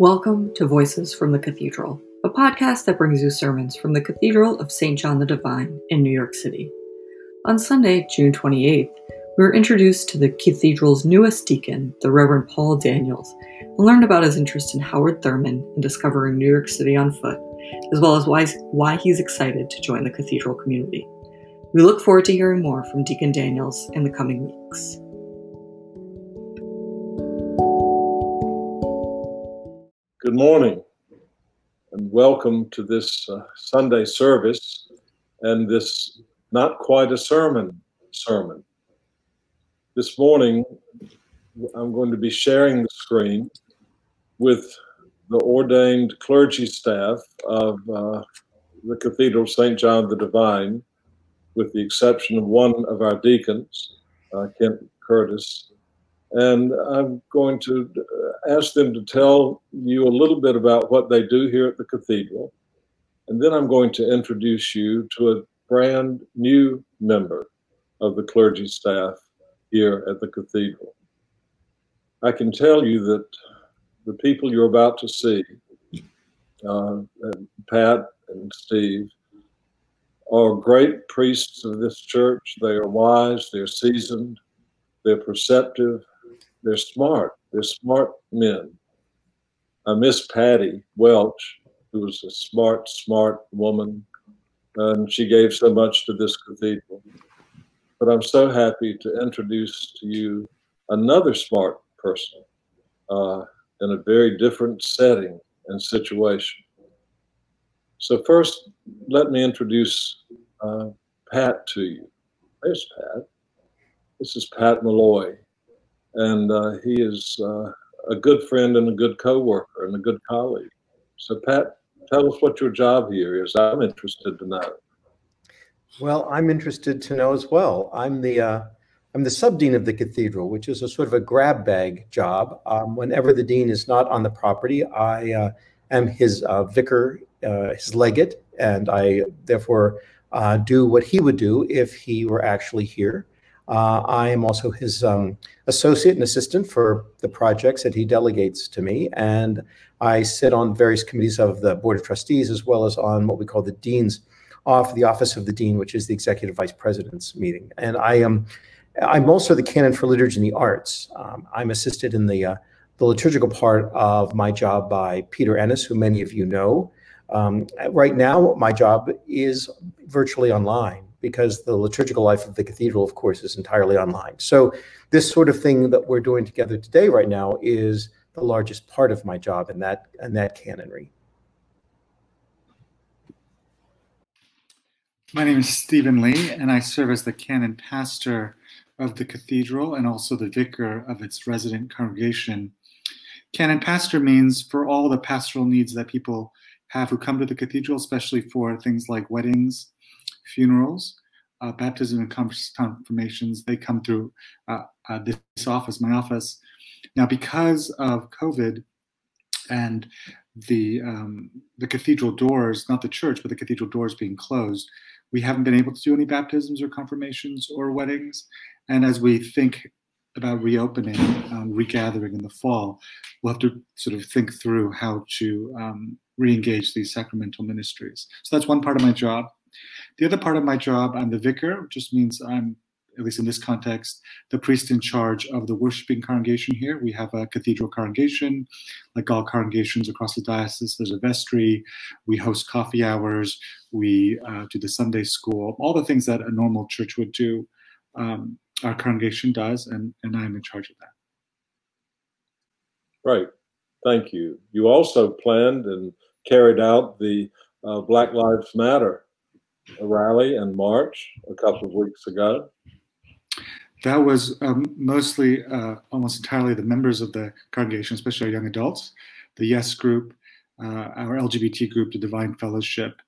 Welcome to Voices from the Cathedral, a podcast that brings you sermons from the Cathedral of St. John the Divine in New York City. On Sunday, June 28th, we were introduced to the cathedral's newest deacon, the Reverend Paul Daniels, and learned about his interest in Howard Thurman and discovering New York City on foot, as well as why, why he's excited to join the cathedral community. We look forward to hearing more from Deacon Daniels in the coming weeks. Good morning and welcome to this uh, Sunday service and this not quite a sermon sermon. This morning, I'm going to be sharing the screen with the ordained clergy staff of uh, the Cathedral of St. John the Divine, with the exception of one of our deacons, uh, Kent Curtis, and I'm going to uh, ask them to tell you a little bit about what they do here at the cathedral. And then I'm going to introduce you to a brand new member of the clergy staff here at the cathedral. I can tell you that the people you're about to see, uh, and Pat and Steve, are great priests of this church. They are wise, they're seasoned, they're perceptive, they're smart. They're smart men. I miss Patty Welch, who was a smart, smart woman, and she gave so much to this cathedral. But I'm so happy to introduce to you another smart person uh, in a very different setting and situation. So first, let me introduce uh, Pat to you. There's Pat. This is Pat Malloy and uh, he is uh, a good friend and a good coworker and a good colleague. So, Pat, tell us what your job here is. I'm interested to know. Well, I'm interested to know as well. I'm the uh, I'm the subdean of the cathedral, which is a sort of a grab bag job. Um, whenever the dean is not on the property, I uh, am his uh, vicar, uh, his legate, and I therefore do what he would do if he were actually here. Uh, I am also his um, associate and assistant for the projects that he delegates to me. And I sit on various committees of the Board of Trustees, as well as on what we call the Dean's off the Office of the Dean, which is the Executive Vice President's meeting. And I am I'm also the canon for liturgy and the arts. Um, I'm assisted in the uh, the liturgical part of my job by Peter Ennis, who many of you know. Um, right now, my job is virtually online because the liturgical life of the cathedral, of course, is entirely online. So this sort of thing that we're doing together today right now is the largest part of my job in that in that canonry. My name is Stephen Lee, and I serve as the canon pastor of the cathedral and also the vicar of its resident congregation. Canon pastor means for all the pastoral needs that people have who come to the cathedral, especially for things like weddings, funerals, uh, baptism and confirmations, they come through uh, uh, this office, my office. Now, because of COVID and the um, the cathedral doors, not the church, but the cathedral doors being closed, we haven't been able to do any baptisms or confirmations or weddings. And as we think about reopening, um, regathering in the fall, we'll have to sort of think through how to um, re-engage these sacramental ministries. So that's one part of my job. The other part of my job, I'm the vicar, which just means I'm, at least in this context, the priest in charge of the worshiping congregation here. We have a cathedral congregation, like all congregations across the diocese. There's a vestry. We host coffee hours. We uh, do the Sunday school, all the things that a normal church would do. Um, our congregation does, and, and I'm in charge of that. Right. Thank you. You also planned and carried out the uh, Black Lives Matter rally in March a couple of weeks ago. That was um, mostly, uh, almost entirely, the members of the congregation, especially our young adults, the Yes group, uh, our LGBT group, the Divine Fellowship,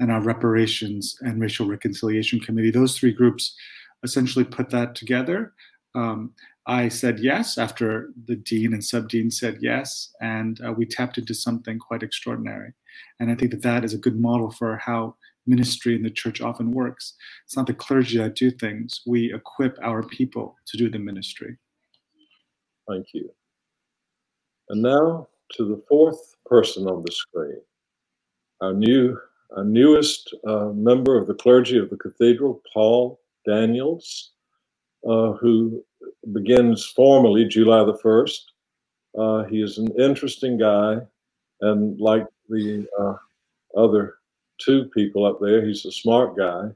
and our Reparations and Racial Reconciliation Committee. Those three groups essentially put that together. Um, I said yes after the dean and sub dean said yes, and uh, we tapped into something quite extraordinary. And I think that that is a good model for how ministry in the church often works. It's not the clergy that do things. We equip our people to do the ministry. Thank you. And now to the fourth person on the screen, our new, our newest uh, member of the clergy of the cathedral, Paul Daniels, uh, who begins formally July the 1st. Uh, he is an interesting guy, and like the uh, other two people up there, he's a smart guy.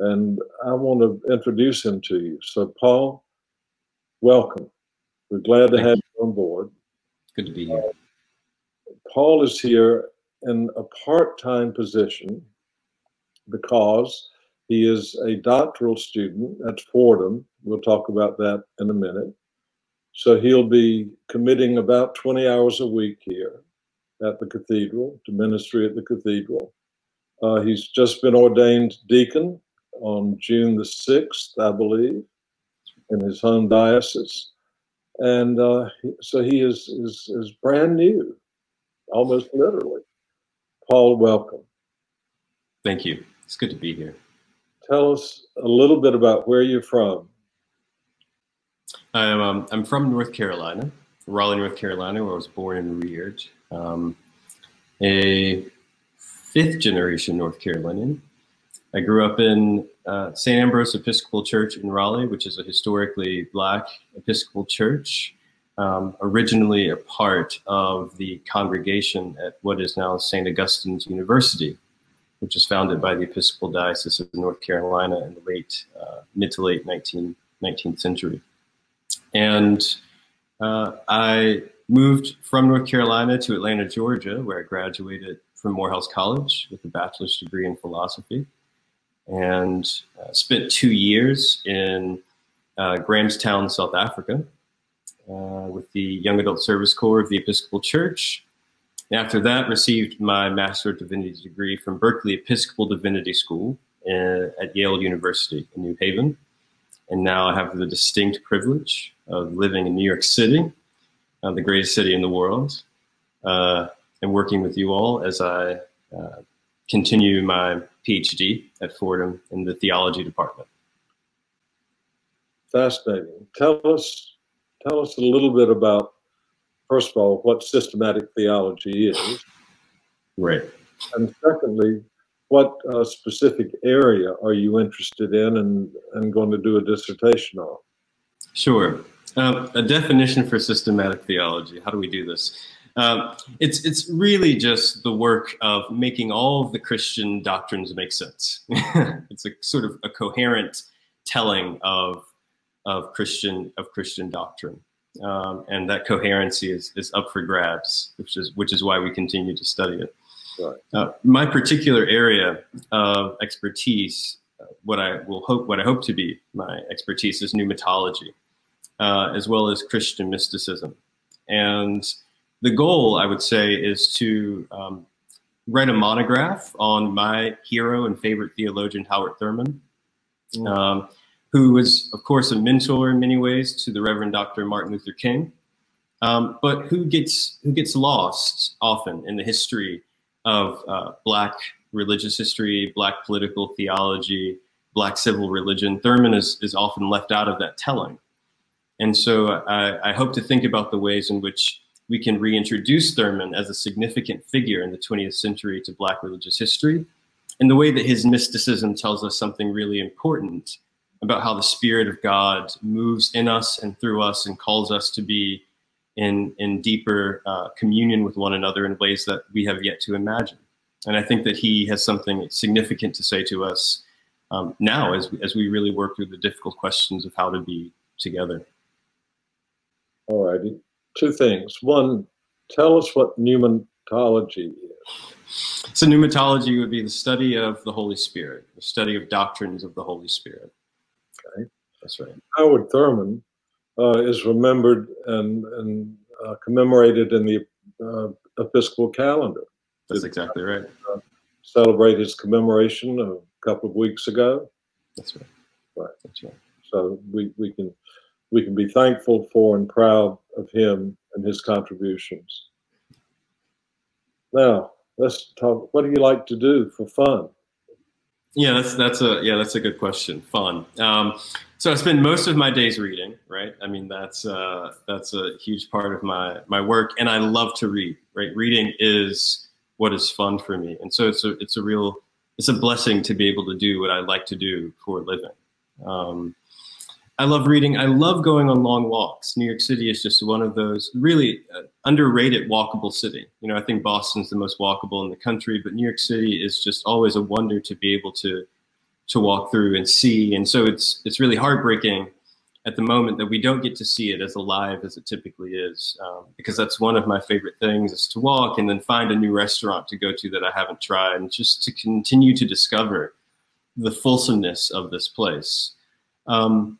And I want to introduce him to you. So, Paul, welcome. We're glad to Thank have you. you on board. Good to be uh, here. Paul is here in a part time position because he is a doctoral student at Fordham. We'll talk about that in a minute. So he'll be committing about 20 hours a week here at the cathedral to ministry at the cathedral. Uh, he's just been ordained deacon on June the 6th, I believe, in his home diocese. And uh, so he is, is, is brand new, almost literally. Paul, welcome. Thank you. It's good to be here. Tell us a little bit about where you're from. I'm, um, I'm from North Carolina, Raleigh, North Carolina, where I was born and reared. Um, a fifth generation North Carolinian. I grew up in uh, St. Ambrose Episcopal Church in Raleigh, which is a historically black Episcopal church, um, originally a part of the congregation at what is now St. Augustine's University, which was founded by the Episcopal Diocese of North Carolina in the late, uh, mid to late 19, 19th century. And uh, I moved from North Carolina to Atlanta, Georgia, where I graduated from Morehouse College with a bachelor's degree in philosophy and uh, spent two years in uh, Grahamstown, South Africa, uh, with the Young Adult Service Corps of the Episcopal Church. After that, received my Master of Divinity degree from Berkeley Episcopal Divinity School uh, at Yale University in New Haven. And now I have the distinct privilege of living in New York City, uh, the greatest city in the world, uh, and working with you all as I continue my PhD at Fordham in the theology department. Fascinating. Tell us, tell us a little bit about, first of all, what systematic theology is. Right. And secondly, what uh, specific area are you interested in and, and going to do a dissertation on? Sure. Uh, a definition for systematic theology. How do we do this? Um, it's it's really just the work of making all of the Christian doctrines make sense. it's a sort of a coherent telling of of Christian of Christian doctrine, um, and that coherency is is up for grabs, which is which is why we continue to study it. Right. Uh, my particular area of expertise, uh, what I will hope, what I hope to be my expertise is pneumatology, uh, as well as Christian mysticism, and the goal, I would say, is to um, write a monograph on my hero and favorite theologian, Howard Thurman, mm. um, who was, of course, a mentor in many ways to the Reverend Dr. Martin Luther King, um, but who gets who gets lost often in the history of uh, Black religious history, Black political theology, Black civil religion. Thurman is, is often left out of that telling. And so I, I hope to think about the ways in which we can reintroduce Thurman as a significant figure in the 20th century to Black religious history, and the way that his mysticism tells us something really important about how the Spirit of God moves in us and through us and calls us to be in, in deeper uh, communion with one another in ways that we have yet to imagine. And I think that he has something significant to say to us um, now as as we really work through the difficult questions of how to be together. All righty two things. One, tell us what pneumatology is. So, pneumatology would be the study of the Holy Spirit, the study of doctrines of the Holy Spirit. Okay. That's right. Howard Thurman uh, is remembered and, and uh, commemorated in the uh, Episcopal calendar. That's Did, exactly right. Uh, celebrate his commemoration a couple of weeks ago. That's right. Right. That's right. So we, we can we can be thankful for and proud of him and his contributions. Now, let's talk. What do you like to do for fun? Yeah, that's that's a yeah that's a good question. Fun. Um, so I spend most of my days reading, right? I mean, that's uh, that's a huge part of my my work, and I love to read. Right, reading is what is fun for me, and so it's a it's a real it's a blessing to be able to do what I like to do for a living. Um, I love reading. I love going on long walks. New York City is just one of those really uh, underrated walkable city. You know, I think Boston's the most walkable in the country, but New York City is just always a wonder to be able to to walk through and see. And so it's it's really heartbreaking at the moment that we don't get to see it as alive as it typically is, um, because that's one of my favorite things is to walk and then find a new restaurant to go to that I haven't tried, and just to continue to discover the fulsomeness of this place. Um,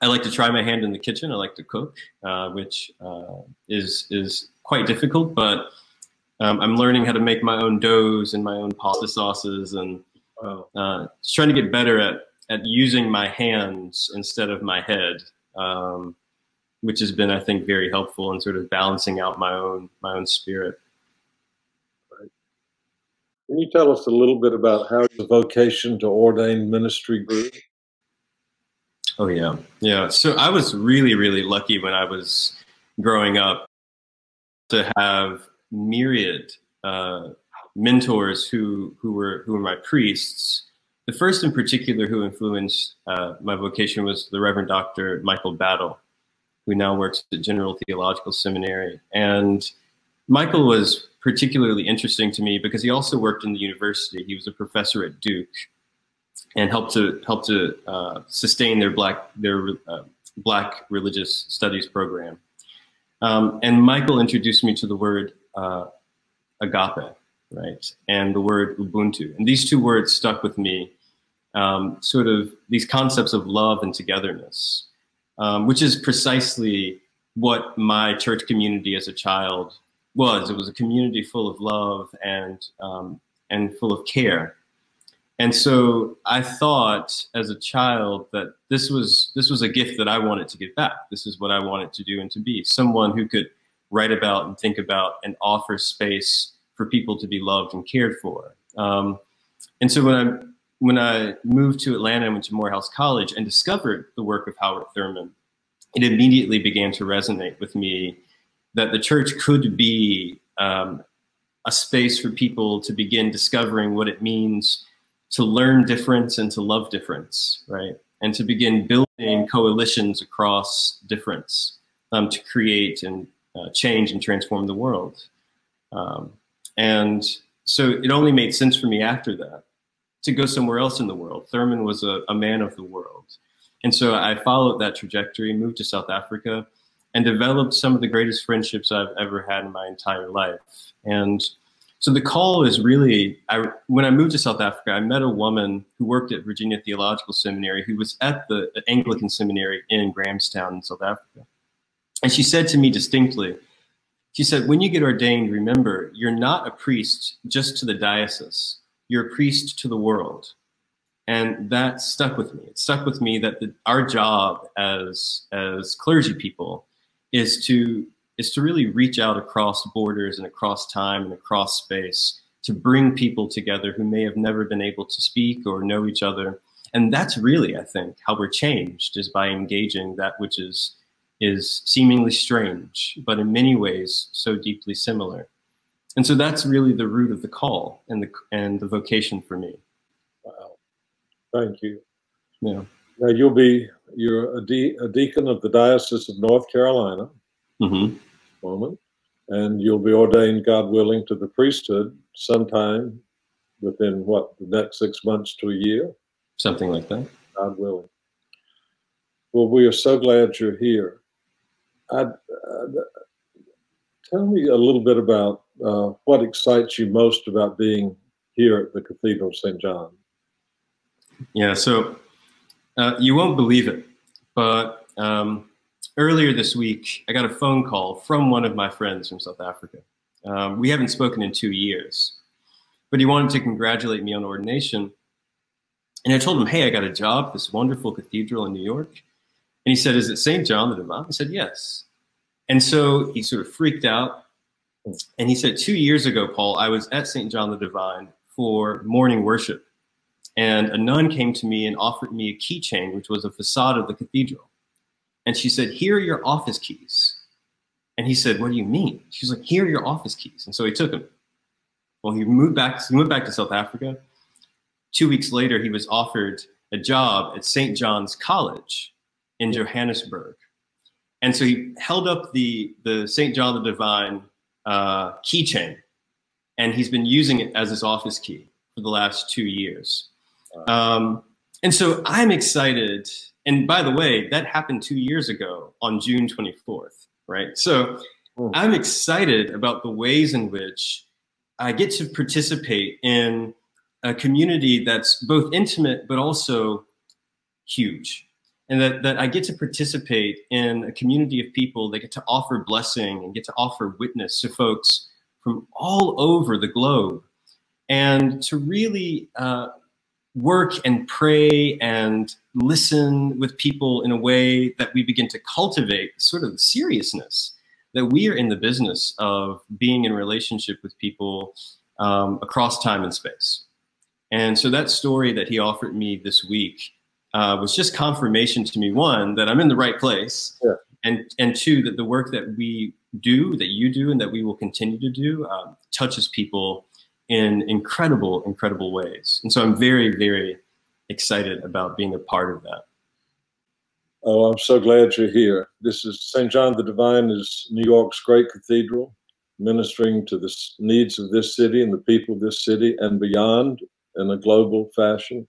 I like to try my hand in the kitchen. I like to cook, uh, which uh, is is quite difficult, but um, I'm learning how to make my own doughs and my own pasta sauces and uh, just trying to get better at at using my hands instead of my head, um, which has been, I think, very helpful in sort of balancing out my own my own spirit. Right. Can you tell us a little bit about how the vocation to ordained ministry grew? Oh yeah, yeah. So I was really, really lucky when I was growing up to have myriad uh, mentors who who were who were my priests. The first in particular who influenced uh, my vocation was the Reverend Dr. Michael Battle, who now works at General Theological Seminary. And Michael was particularly interesting to me because he also worked in the university. He was a professor at Duke and helped to help to uh, sustain their black their uh, black religious studies program. Um, and Michael introduced me to the word uh, agape, right? And the word Ubuntu. And these two words stuck with me, um, sort of these concepts of love and togetherness, um, which is precisely what my church community as a child was. It was a community full of love and, um, and full of care. And so I thought as a child that this was this was a gift that I wanted to give back. This is what I wanted to do and to be someone who could write about and think about and offer space for people to be loved and cared for. Um, and so when I when I moved to Atlanta and went to Morehouse College and discovered the work of Howard Thurman, it immediately began to resonate with me that the church could be um, a space for people to begin discovering what it means to learn difference and to love difference, right? And to begin building coalitions across difference um, to create and uh, change and transform the world. Um, and so it only made sense for me after that to go somewhere else in the world. Thurman was a, a man of the world. And so I followed that trajectory, moved to South Africa, and developed some of the greatest friendships I've ever had in my entire life. And so the call is really, I, when I moved to South Africa, I met a woman who worked at Virginia Theological Seminary who was at the Anglican Seminary in Grahamstown in South Africa. And she said to me distinctly, she said, when you get ordained, remember, you're not a priest just to the diocese. You're a priest to the world. And that stuck with me. It stuck with me that the, our job as, as clergy people is to, is to really reach out across borders and across time and across space to bring people together who may have never been able to speak or know each other. And that's really, I think, how we're changed is by engaging that which is is seemingly strange, but in many ways so deeply similar. And so that's really the root of the call and the and the vocation for me. Wow, thank you. Yeah. Now you'll be you're a, de- a deacon of the Diocese of North Carolina. Mm-hmm. Moment, and you'll be ordained, God willing, to the priesthood sometime within what the next six months to a year. Something like that. God willing. Well, we are so glad you're here. I'd, uh, tell me a little bit about uh, what excites you most about being here at the Cathedral of St. John. Yeah, so uh, you won't believe it, but um, earlier this week, I got a phone call from one of my friends from South Africa. Um, we haven't spoken in two years, but he wanted to congratulate me on ordination. And I told him, hey, I got a job at this wonderful cathedral in New York. And he said, Is it St. John the Divine? I said, Yes. And so he sort of freaked out. And he said, Two years ago, Paul, I was at St. John the Divine for morning worship. and a nun came to me and offered me a keychain, which was a facade of the cathedral. And she said, Here are your office keys. And he said, What do you mean? She's like, Here are your office keys. And so he took them. Well, he moved back, he moved back to South Africa. Two weeks later, he was offered a job at St. John's College in Johannesburg. And so he held up the, the St. John the Divine uh, keychain, and he's been using it as his office key for the last two years. Um, and so I'm excited. And by the way, that happened two years ago on June 24th, right? So mm. I'm excited about the ways in which I get to participate in a community that's both intimate but also huge. And that, that I get to participate in a community of people that get to offer blessing and get to offer witness to folks from all over the globe and to really uh, work and pray and listen with people in a way that we begin to cultivate sort of seriousness that we are in the business of being in relationship with people um, across time and space. And so that story that he offered me this week uh, was just confirmation to me, one, that I'm in the right place, yeah. and, and two, that the work that we do, that you do, and that we will continue to do uh, touches people in incredible, incredible ways. And so I'm very, very excited about being a part of that. Oh, I'm so glad you're here. This is St. John the Divine is New York's great cathedral, ministering to the needs of this city and the people of this city and beyond in a global fashion.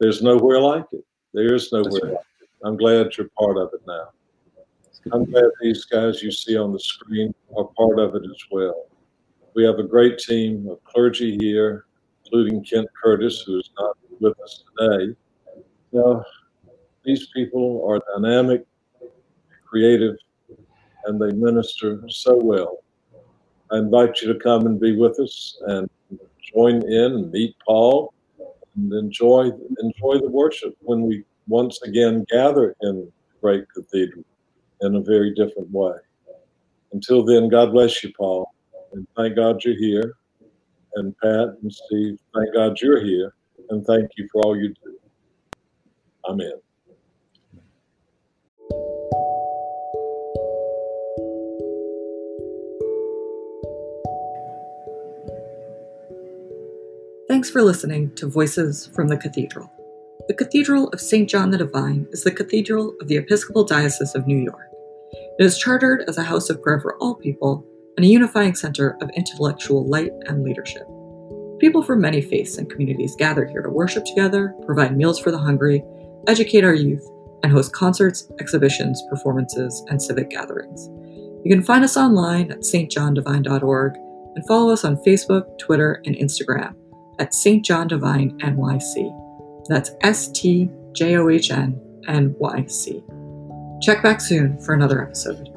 There's nowhere like it. There is nowhere right. like it. I'm glad you're part of it now. I'm glad these guys you see on the screen are part of it as well. We have a great team of clergy here, including Kent Curtis, who is not with us today. Now, these people are dynamic, creative, and they minister so well. I invite you to come and be with us and join in meet Paul and enjoy enjoy the worship when we once again gather in Great Cathedral in a very different way. Until then, God bless you, Paul. And thank God you're here. And Pat and Steve, thank God you're here. And thank you for all you do. Amen. Thanks for listening to Voices from the Cathedral. The Cathedral of St. John the Divine is the cathedral of the Episcopal Diocese of New York. It is chartered as a house of prayer for all people and a unifying center of intellectual light and leadership. People from many faiths and communities gather here to worship together, provide meals for the hungry, educate our youth, and host concerts, exhibitions, performances, and civic gatherings. You can find us online at stjohndivine.org and follow us on Facebook, Twitter, and Instagram at St. John Divine NYC. That's S T J O H N N Y C. Check back soon for another episode.